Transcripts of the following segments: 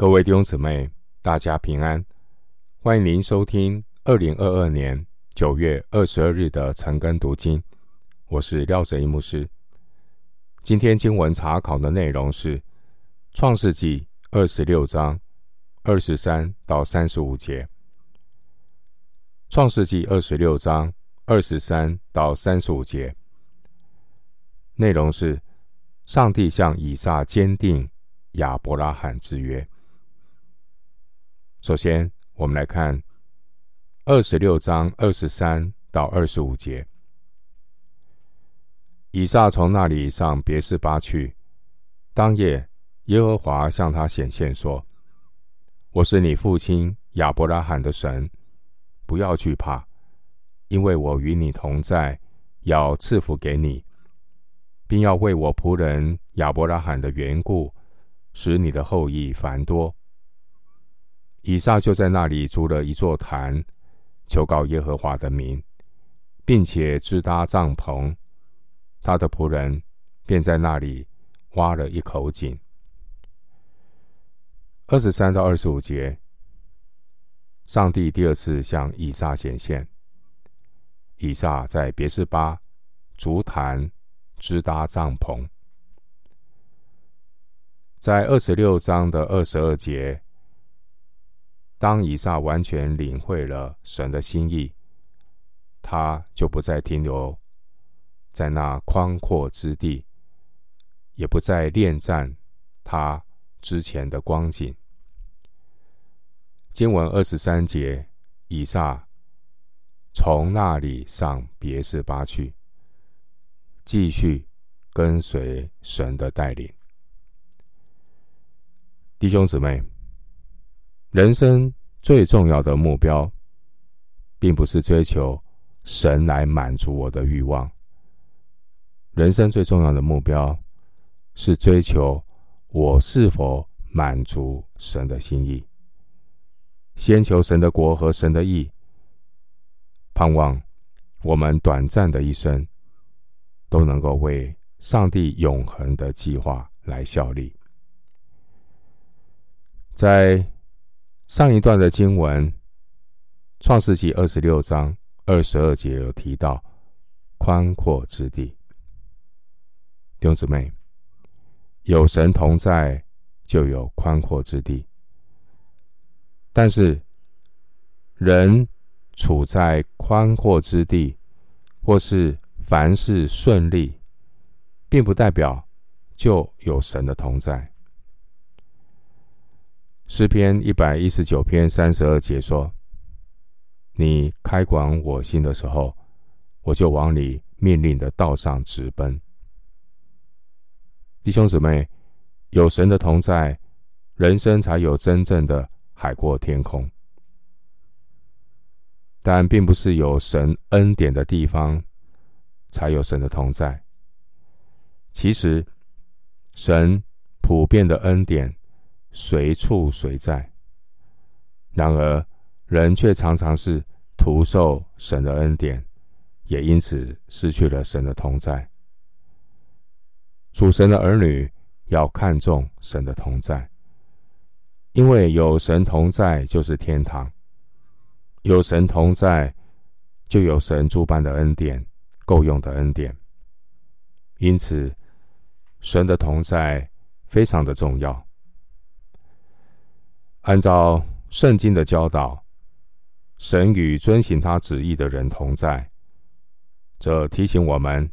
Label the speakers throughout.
Speaker 1: 各位弟兄姊妹，大家平安！欢迎您收听二零二二年九月二十二日的晨更读经。我是廖哲一牧师。今天经文查考的内容是《创世纪》二十六章二十三到三十五节。《创世纪》二十六章二十三到三十五节内容是上帝向以撒坚定亚伯拉罕之约。首先，我们来看二十六章二十三到二十五节。以撒从那里上别是巴去，当夜，耶和华向他显现说：“我是你父亲亚伯拉罕的神，不要惧怕，因为我与你同在，要赐福给你，并要为我仆人亚伯拉罕的缘故，使你的后裔繁多。”以撒就在那里筑了一座坛，求告耶和华的名，并且支搭帐篷。他的仆人便在那里挖了一口井。二十三到二十五节，上帝第二次向以撒显现。以撒在别是巴筑坛，支搭帐篷。在二十六章的二十二节。当以撒完全领会了神的心意，他就不再停留在那宽阔之地，也不再恋战他之前的光景。经文二十三节，以撒从那里上别是巴去，继续跟随神的带领。弟兄姊妹。人生最重要的目标，并不是追求神来满足我的欲望。人生最重要的目标，是追求我是否满足神的心意。先求神的国和神的意，盼望我们短暂的一生，都能够为上帝永恒的计划来效力。在上一段的经文，《创世纪》二十六章二十二节有提到宽阔之地。弟兄姊妹，有神同在，就有宽阔之地。但是，人处在宽阔之地，或是凡事顺利，并不代表就有神的同在。诗篇一百一十九篇三十二节说：“你开广我心的时候，我就往你命令的道上直奔。”弟兄姊妹，有神的同在，人生才有真正的海阔天空。但并不是有神恩典的地方才有神的同在。其实，神普遍的恩典。随处随在，然而人却常常是徒受神的恩典，也因此失去了神的同在。属神的儿女要看重神的同在，因为有神同在就是天堂，有神同在就有神诸般的恩典，够用的恩典。因此，神的同在非常的重要。按照圣经的教导，神与遵行他旨意的人同在。这提醒我们，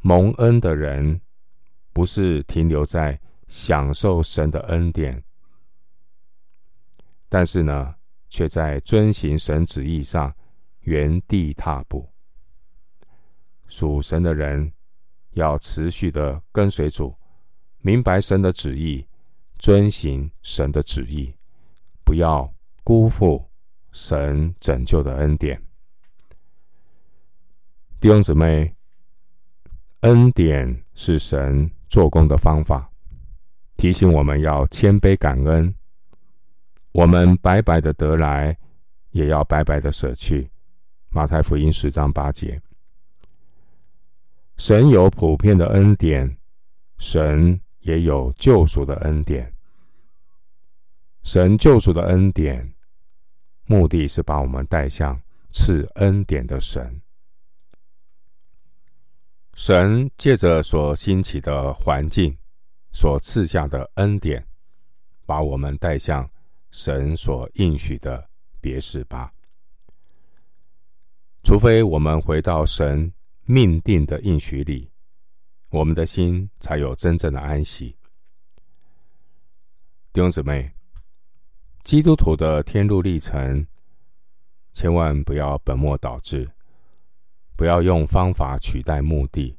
Speaker 1: 蒙恩的人不是停留在享受神的恩典，但是呢，却在遵行神旨意上原地踏步。属神的人要持续的跟随主，明白神的旨意。遵行神的旨意，不要辜负神拯救的恩典。弟兄姊妹，恩典是神做工的方法，提醒我们要谦卑感恩。我们白白的得来，也要白白的舍去。马太福音十章八节，神有普遍的恩典，神。也有救赎的恩典，神救赎的恩典，目的是把我们带向赐恩典的神。神借着所兴起的环境，所赐下的恩典，把我们带向神所应许的别是巴。除非我们回到神命定的应许里，我们的心才有真正的安息。弟兄姊妹，基督徒的天路历程，千万不要本末倒置。不要用方法取代目的，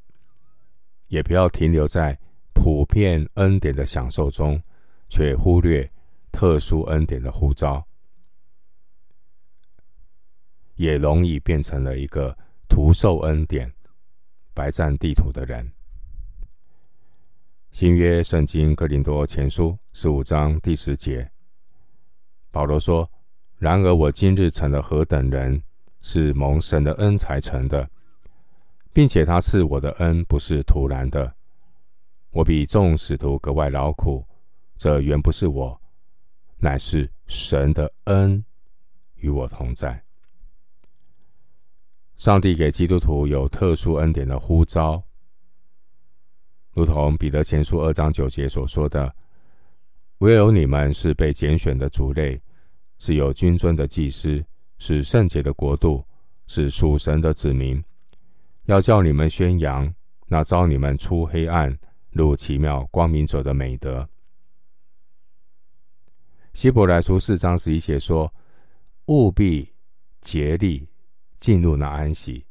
Speaker 1: 也不要停留在普遍恩典的享受中，却忽略特殊恩典的呼召，也容易变成了一个徒受恩典、白占地图的人。新约圣经哥林多前书十五章第十节，保罗说：“然而我今日成了何等人！”是蒙神的恩才成的，并且他赐我的恩不是徒然的。我比众使徒格外劳苦，这原不是我，乃是神的恩与我同在。上帝给基督徒有特殊恩典的呼召，如同彼得前书二章九节所说的：“唯有你们是被拣选的族类，是有君尊的祭司。”是圣洁的国度，是属神的子民，要叫你们宣扬那召你们出黑暗入奇妙光明者的美德。希伯来书四章十一节说：“务必竭力进入那安息。”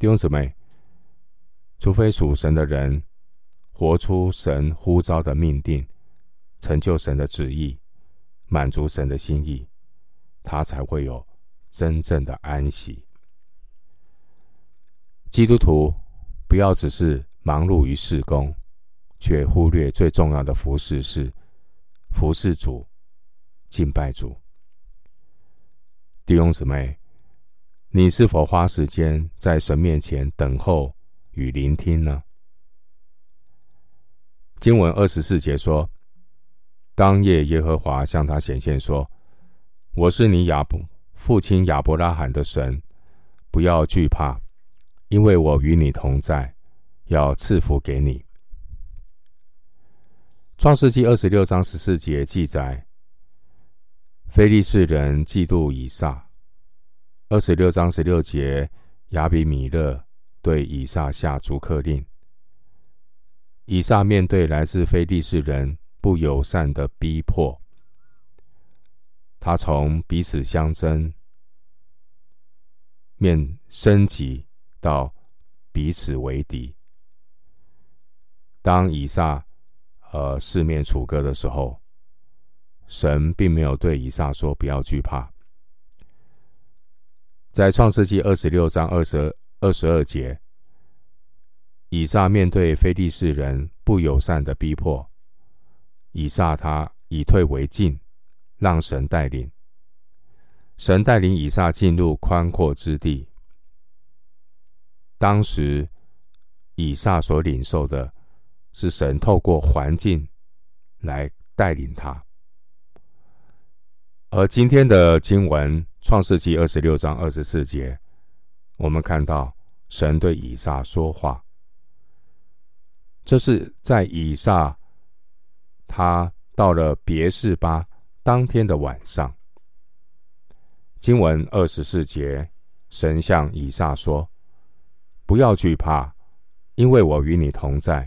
Speaker 1: 弟兄姊妹，除非属神的人活出神呼召的命定，成就神的旨意，满足神的心意。他才会有真正的安息。基督徒不要只是忙碌于事工，却忽略最重要的服事是服事主、敬拜主。弟兄姊妹，你是否花时间在神面前等候与聆听呢？经文二十四节说：“当夜，耶和华向他显现说。”我是你亚伯父亲亚伯拉罕的神，不要惧怕，因为我与你同在，要赐福给你。创世纪二十六章十四节记载，非利士人嫉妒以撒。二十六章十六节，亚比米勒对以撒下逐客令。以撒面对来自非利士人不友善的逼迫。他从彼此相争面升级到彼此为敌。当以撒呃四面楚歌的时候，神并没有对以撒说不要惧怕。在创世纪二十六章二十二十二节，以撒面对非利士人不友善的逼迫，以撒他以退为进。让神带领，神带领以撒进入宽阔之地。当时，以撒所领受的是神透过环境来带领他。而今天的经文《创世纪》二十六章二十四节，我们看到神对以撒说话。这是在以撒他到了别是巴。当天的晚上，经文二十四节，神向以撒说：“不要惧怕，因为我与你同在。”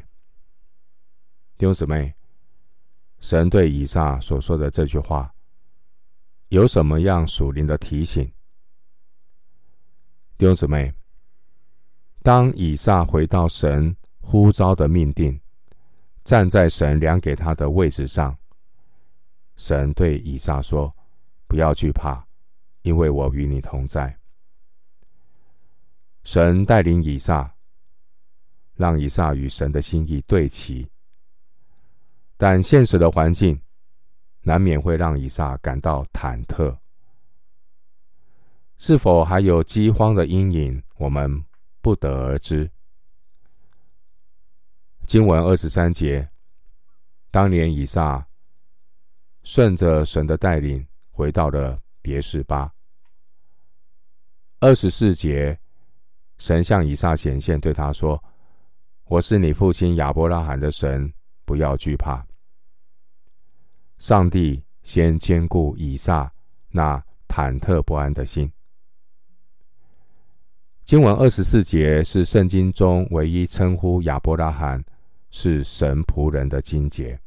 Speaker 1: 弟兄姊妹，神对以撒所说的这句话，有什么样属灵的提醒？弟兄姊妹，当以撒回到神呼召的命定，站在神量给他的位置上。神对以撒说：“不要惧怕，因为我与你同在。”神带领以撒，让以撒与神的心意对齐。但现实的环境难免会让以撒感到忐忑。是否还有饥荒的阴影？我们不得而知。经文二十三节，当年以撒。顺着神的带领回到了别是巴。二十四节，神向以撒显现，对他说：“我是你父亲亚伯拉罕的神，不要惧怕。”上帝先坚固以撒那忐忑不安的心。经文二十四节是圣经中唯一称呼亚伯拉罕是神仆人的经节。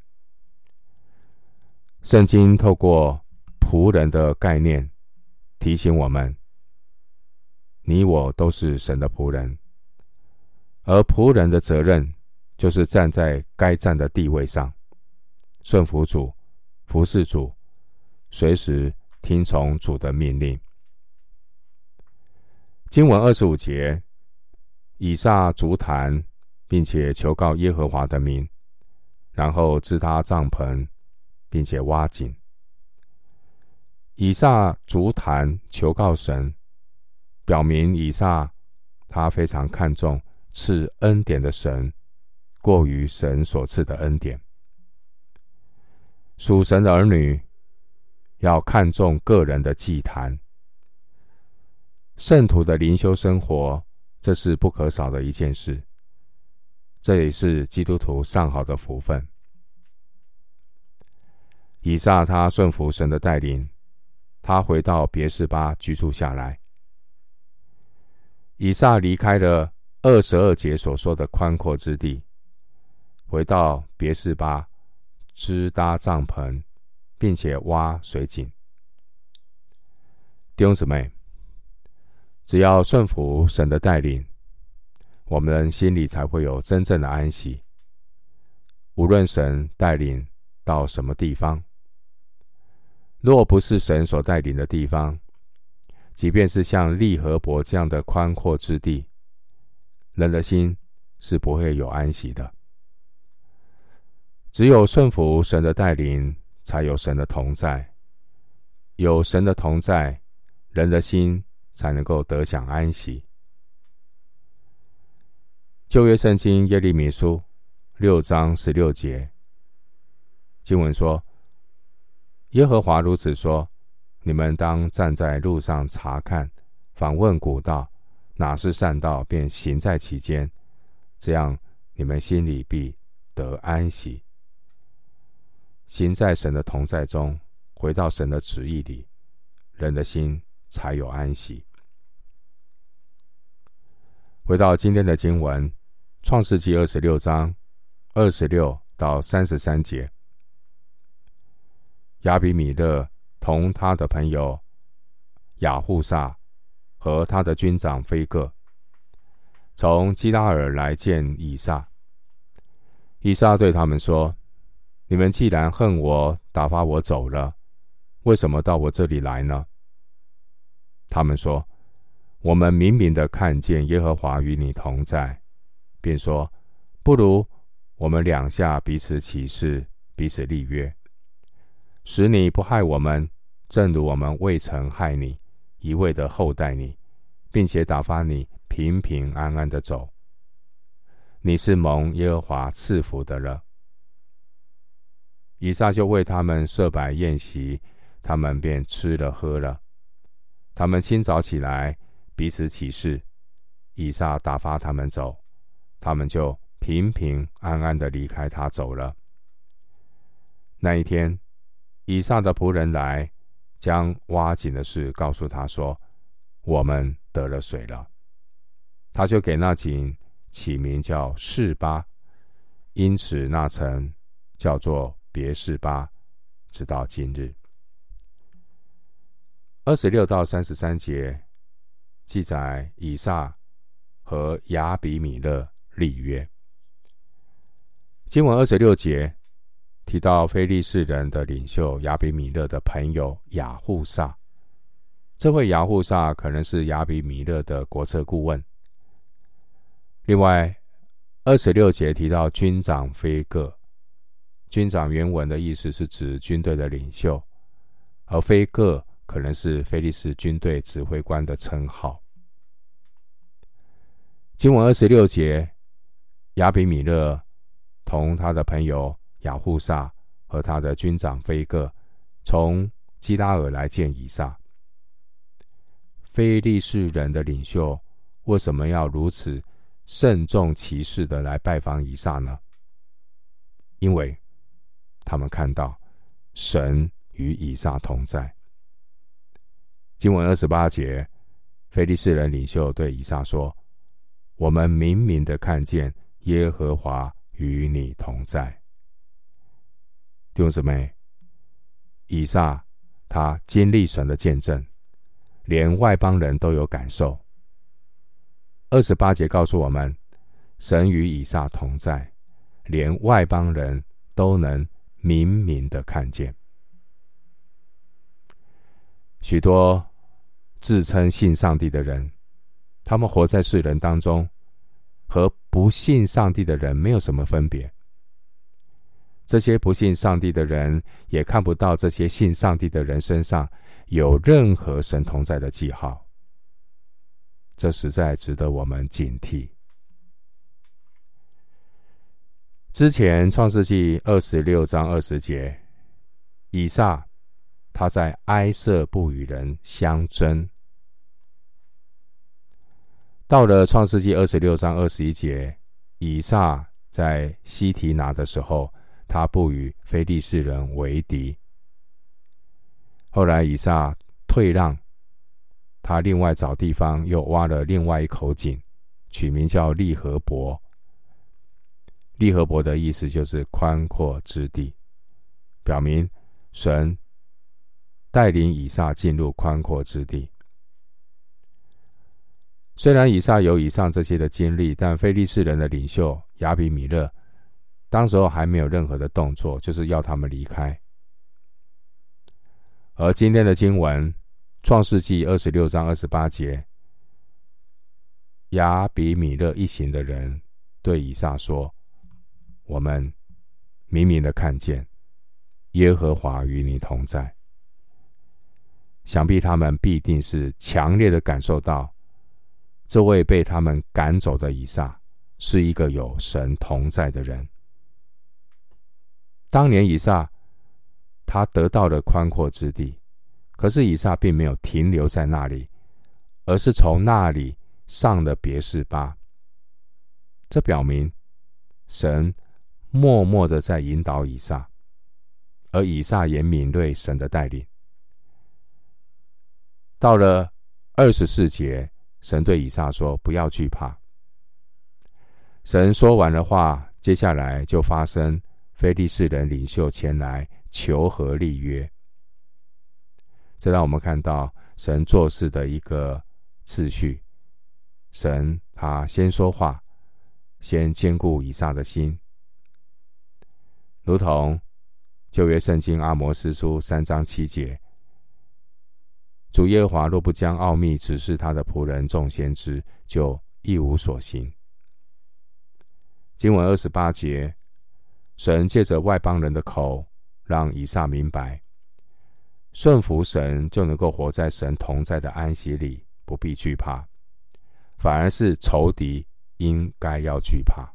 Speaker 1: 圣经透过仆人的概念提醒我们：你我都是神的仆人，而仆人的责任就是站在该站的地位上，顺服主。服侍主，随时听从主的命令。经文二十五节，以撒筑坛，并且求告耶和华的名，然后支搭帐篷，并且挖井。以撒筑坛求告神，表明以撒他非常看重赐恩典的神，过于神所赐的恩典。属神的儿女要看重个人的祭坛，圣徒的灵修生活，这是不可少的一件事。这也是基督徒上好的福分。以撒他顺服神的带领，他回到别是巴居住下来。以撒离开了二十二节所说的宽阔之地，回到别是巴。支搭帐篷，并且挖水井。弟兄姊妹，只要顺服神的带领，我们心里才会有真正的安息。无论神带领到什么地方，若不是神所带领的地方，即便是像利和伯这样的宽阔之地，人的心是不会有安息的。只有顺服神的带领，才有神的同在。有神的同在，人的心才能够得享安息。旧约圣经耶利米书六章十六节经文说：“耶和华如此说：你们当站在路上查看，访问古道，哪是善道，便行在其间。这样，你们心里必得安息。”行在神的同在中，回到神的旨意里，人的心才有安息。回到今天的经文，《创世记》二十六章二十六到三十三节，亚比米勒同他的朋友雅户萨和他的军长非各，从基拉尔来见以撒。以撒对他们说。你们既然恨我，打发我走了，为什么到我这里来呢？他们说：“我们明明的看见耶和华与你同在，便说，不如我们两下彼此起誓，彼此立约，使你不害我们，正如我们未曾害你，一味的厚待你，并且打发你平平安安的走。你是蒙耶和华赐福的了。”以撒就为他们设摆宴席，他们便吃了喝了。他们清早起来，彼此起誓。以撒打发他们走，他们就平平安安的离开他走了。那一天，以撒的仆人来，将挖井的事告诉他说：“我们得了水了。”他就给那井起名叫示巴，因此那城叫做。别是巴，直到今日。二十六到三十三节记载以撒和亚比米勒立约。经文二十六节提到非利士人的领袖亚比米勒的朋友雅户萨，这位雅户萨可能是亚比米勒的国策顾问。另外，二十六节提到军长菲各。军长原文的意思是指军队的领袖，而菲各可能是非利士军队指挥官的称号。经文二十六节，亚比米勒同他的朋友亚户萨和他的军长非各从基拉尔来见以撒。非利士人的领袖为什么要如此慎重其事的来拜访以撒呢？因为他们看到神与以撒同在。经文二十八节，非利士人领袖对以撒说：“我们明明的看见耶和华与你同在。”弟兄姊妹，以撒他经历神的见证，连外邦人都有感受。二十八节告诉我们，神与以撒同在，连外邦人都能明明的看见。许多自称信上帝的人，他们活在世人当中，和不信上帝的人没有什么分别。这些不信上帝的人也看不到这些信上帝的人身上有任何神同在的记号，这实在值得我们警惕。之前创世纪二十六章二十节，以撒他在哀瑟不与人相争；到了创世纪二十六章二十一节，以撒在西提拿的时候。他不与非利士人为敌。后来以撒退让，他另外找地方又挖了另外一口井，取名叫利和伯。利和伯的意思就是宽阔之地，表明神带领以撒进入宽阔之地。虽然以撒有以上这些的经历，但非利士人的领袖亚比米勒。当时候还没有任何的动作，就是要他们离开。而今天的经文，《创世纪》二十六章二十八节，亚比米勒一行的人对以撒说：“我们明明的看见耶和华与你同在。”想必他们必定是强烈的感受到，这位被他们赶走的以撒是一个有神同在的人。当年以撒，他得到了宽阔之地，可是以撒并没有停留在那里，而是从那里上了别是巴。这表明神默默的在引导以撒，而以撒也敏锐神的带领。到了二十四节，神对以撒说：“不要惧怕。”神说完了话，接下来就发生。非利士人领袖前来求和立约，这让我们看到神做事的一个次序。神他先说话，先坚固以撒的心，如同旧约圣经阿摩斯书三章七节：主耶和华若不将奥秘指示他的仆人众先知，就一无所行。经文二十八节。神借着外邦人的口，让以撒明白，顺服神就能够活在神同在的安息里，不必惧怕；反而是仇敌应该要惧怕。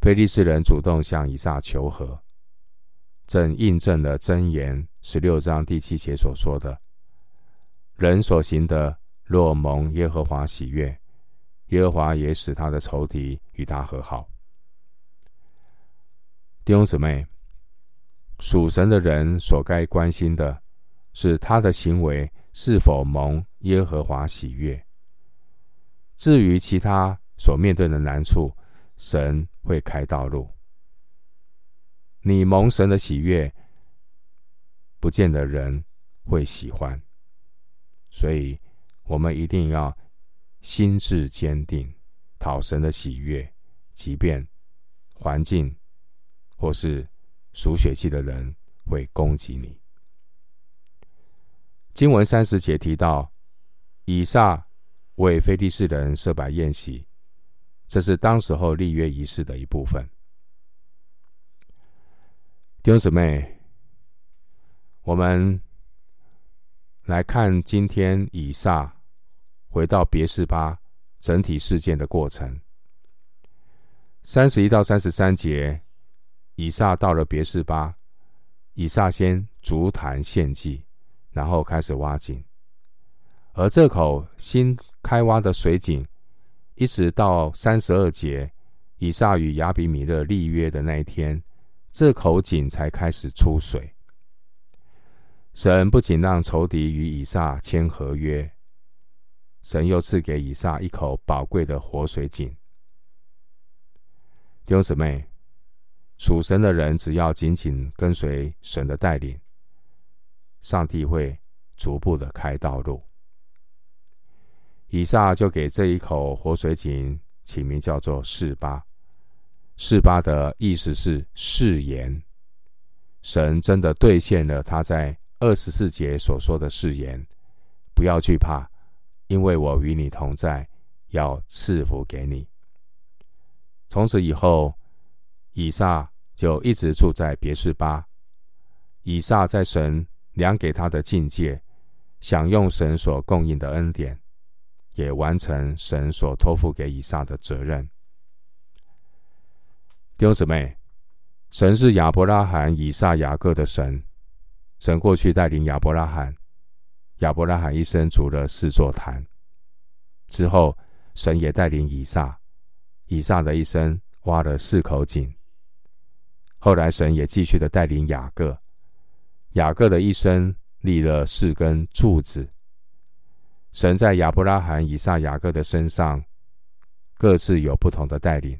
Speaker 1: 非利士人主动向以撒求和，正印证了箴言十六章第七节所说的：“人所行的，若蒙耶和华喜悦，耶和华也使他的仇敌与他和好。”弟兄姊妹，属神的人所该关心的是他的行为是否蒙耶和华喜悦。至于其他所面对的难处，神会开道路。你蒙神的喜悦，不见得人会喜欢，所以我们一定要心智坚定，讨神的喜悦，即便环境。或是属血气的人会攻击你。经文三十节提到，以撒为非利士人设摆宴席，这是当时候立约仪式的一部分。弟兄姊妹，我们来看今天以撒回到别是巴整体事件的过程。三十一到三十三节。以撒到了别是巴，以撒先足坛献祭，然后开始挖井。而这口新开挖的水井，一直到三十二节，以撒与亚比米勒立约的那一天，这口井才开始出水。神不仅让仇敌与以撒签合约，神又赐给以撒一口宝贵的活水井。弟兄姊妹，属神的人只要紧紧跟随神的带领，上帝会逐步的开道路。以撒就给这一口活水井起名叫做示巴，示巴的意思是誓言。神真的兑现了他在二十四节所说的誓言：不要惧怕，因为我与你同在，要赐福给你。从此以后，以撒就一直住在别是巴。以撒在神量给他的境界，享用神所供应的恩典。也完成神所托付给以撒的责任。弟兄姊妹，神是亚伯拉罕、以撒、雅各的神。神过去带领亚伯拉罕，亚伯拉罕一生筑了四座坛。之后，神也带领以撒，以撒的一生挖了四口井。后来，神也继续的带领雅各，雅各的一生立了四根柱子。神在亚伯拉罕、以撒、雅各的身上各自有不同的带领，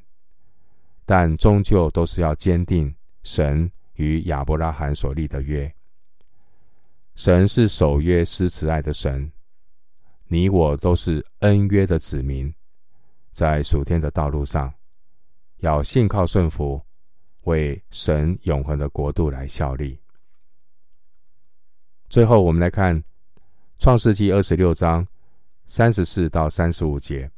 Speaker 1: 但终究都是要坚定神与亚伯拉罕所立的约。神是守约施慈爱的神，你我都是恩约的子民，在属天的道路上要信靠顺服，为神永恒的国度来效力。最后，我们来看。创世纪二十六章三十四到三十五节，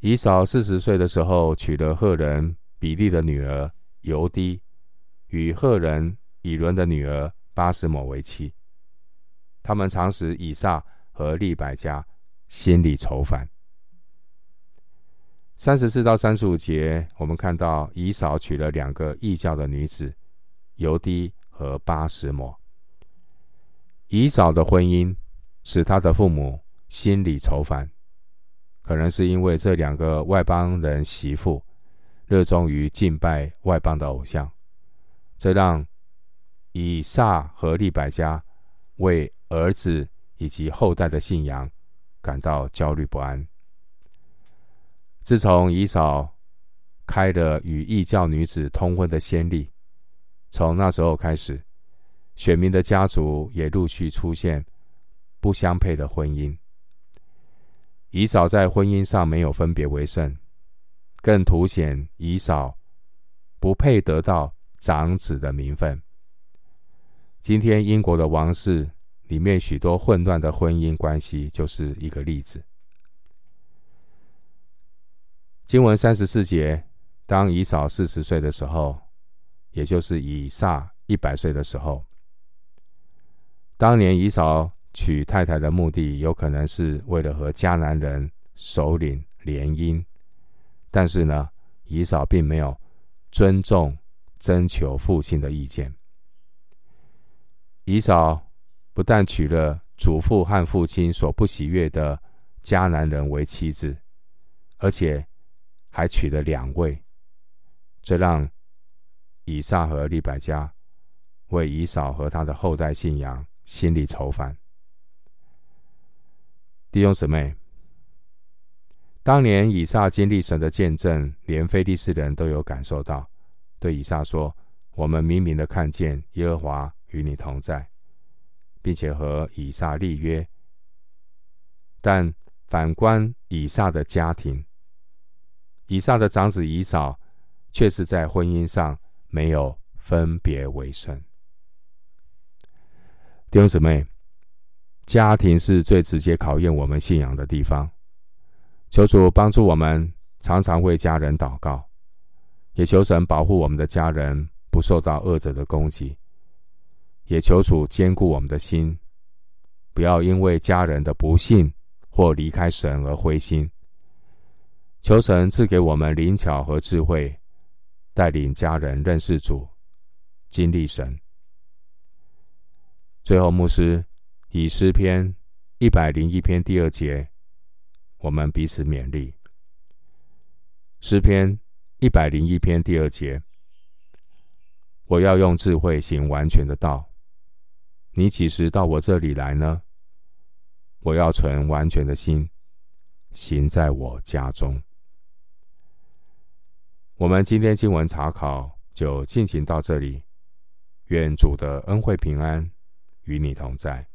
Speaker 1: 以扫四十岁的时候，娶了赫人比利的女儿尤迪，与赫人以伦的女儿巴实抹为妻。他们常使以撒和利百加心里愁烦。三十四到三十五节，我们看到以扫娶了两个异教的女子，犹低和巴实抹。以扫的婚姻使他的父母心里愁烦，可能是因为这两个外邦人媳妇热衷于敬拜外邦的偶像，这让以撒和利百加为儿子以及后代的信仰感到焦虑不安。自从以扫开了与异教女子通婚的先例，从那时候开始。选民的家族也陆续出现不相配的婚姻。以扫在婚姻上没有分别为圣，更凸显以扫不配得到长子的名分。今天英国的王室里面许多混乱的婚姻关系就是一个例子。经文三十四节，当以扫四十岁的时候，也就是以撒一百岁的时候。当年以扫娶太太的目的，有可能是为了和迦南人首领联姻，但是呢，以扫并没有尊重征求父亲的意见。以扫不但娶了祖父和父亲所不喜悦的迦南人为妻子，而且还娶了两位，这让以撒和利百加为以扫和他的后代信仰。心里愁烦，弟兄姊妹，当年以撒经历神的见证，连非利士人都有感受到，对以撒说：“我们明明的看见耶和华与你同在，并且和以撒立约。”但反观以撒的家庭，以撒的长子以扫却是在婚姻上没有分别为圣。弟兄姊妹，家庭是最直接考验我们信仰的地方。求主帮助我们，常常为家人祷告，也求神保护我们的家人不受到恶者的攻击。也求主坚固我们的心，不要因为家人的不幸或离开神而灰心。求神赐给我们灵巧和智慧，带领家人认识主，经历神。最后，牧师以诗篇一百零一篇第二节，我们彼此勉励。诗篇一百零一篇第二节，我要用智慧行完全的道。你几时到我这里来呢？我要存完全的心，行在我家中。我们今天经文查考就进行到这里。愿主的恩惠平安与你同在。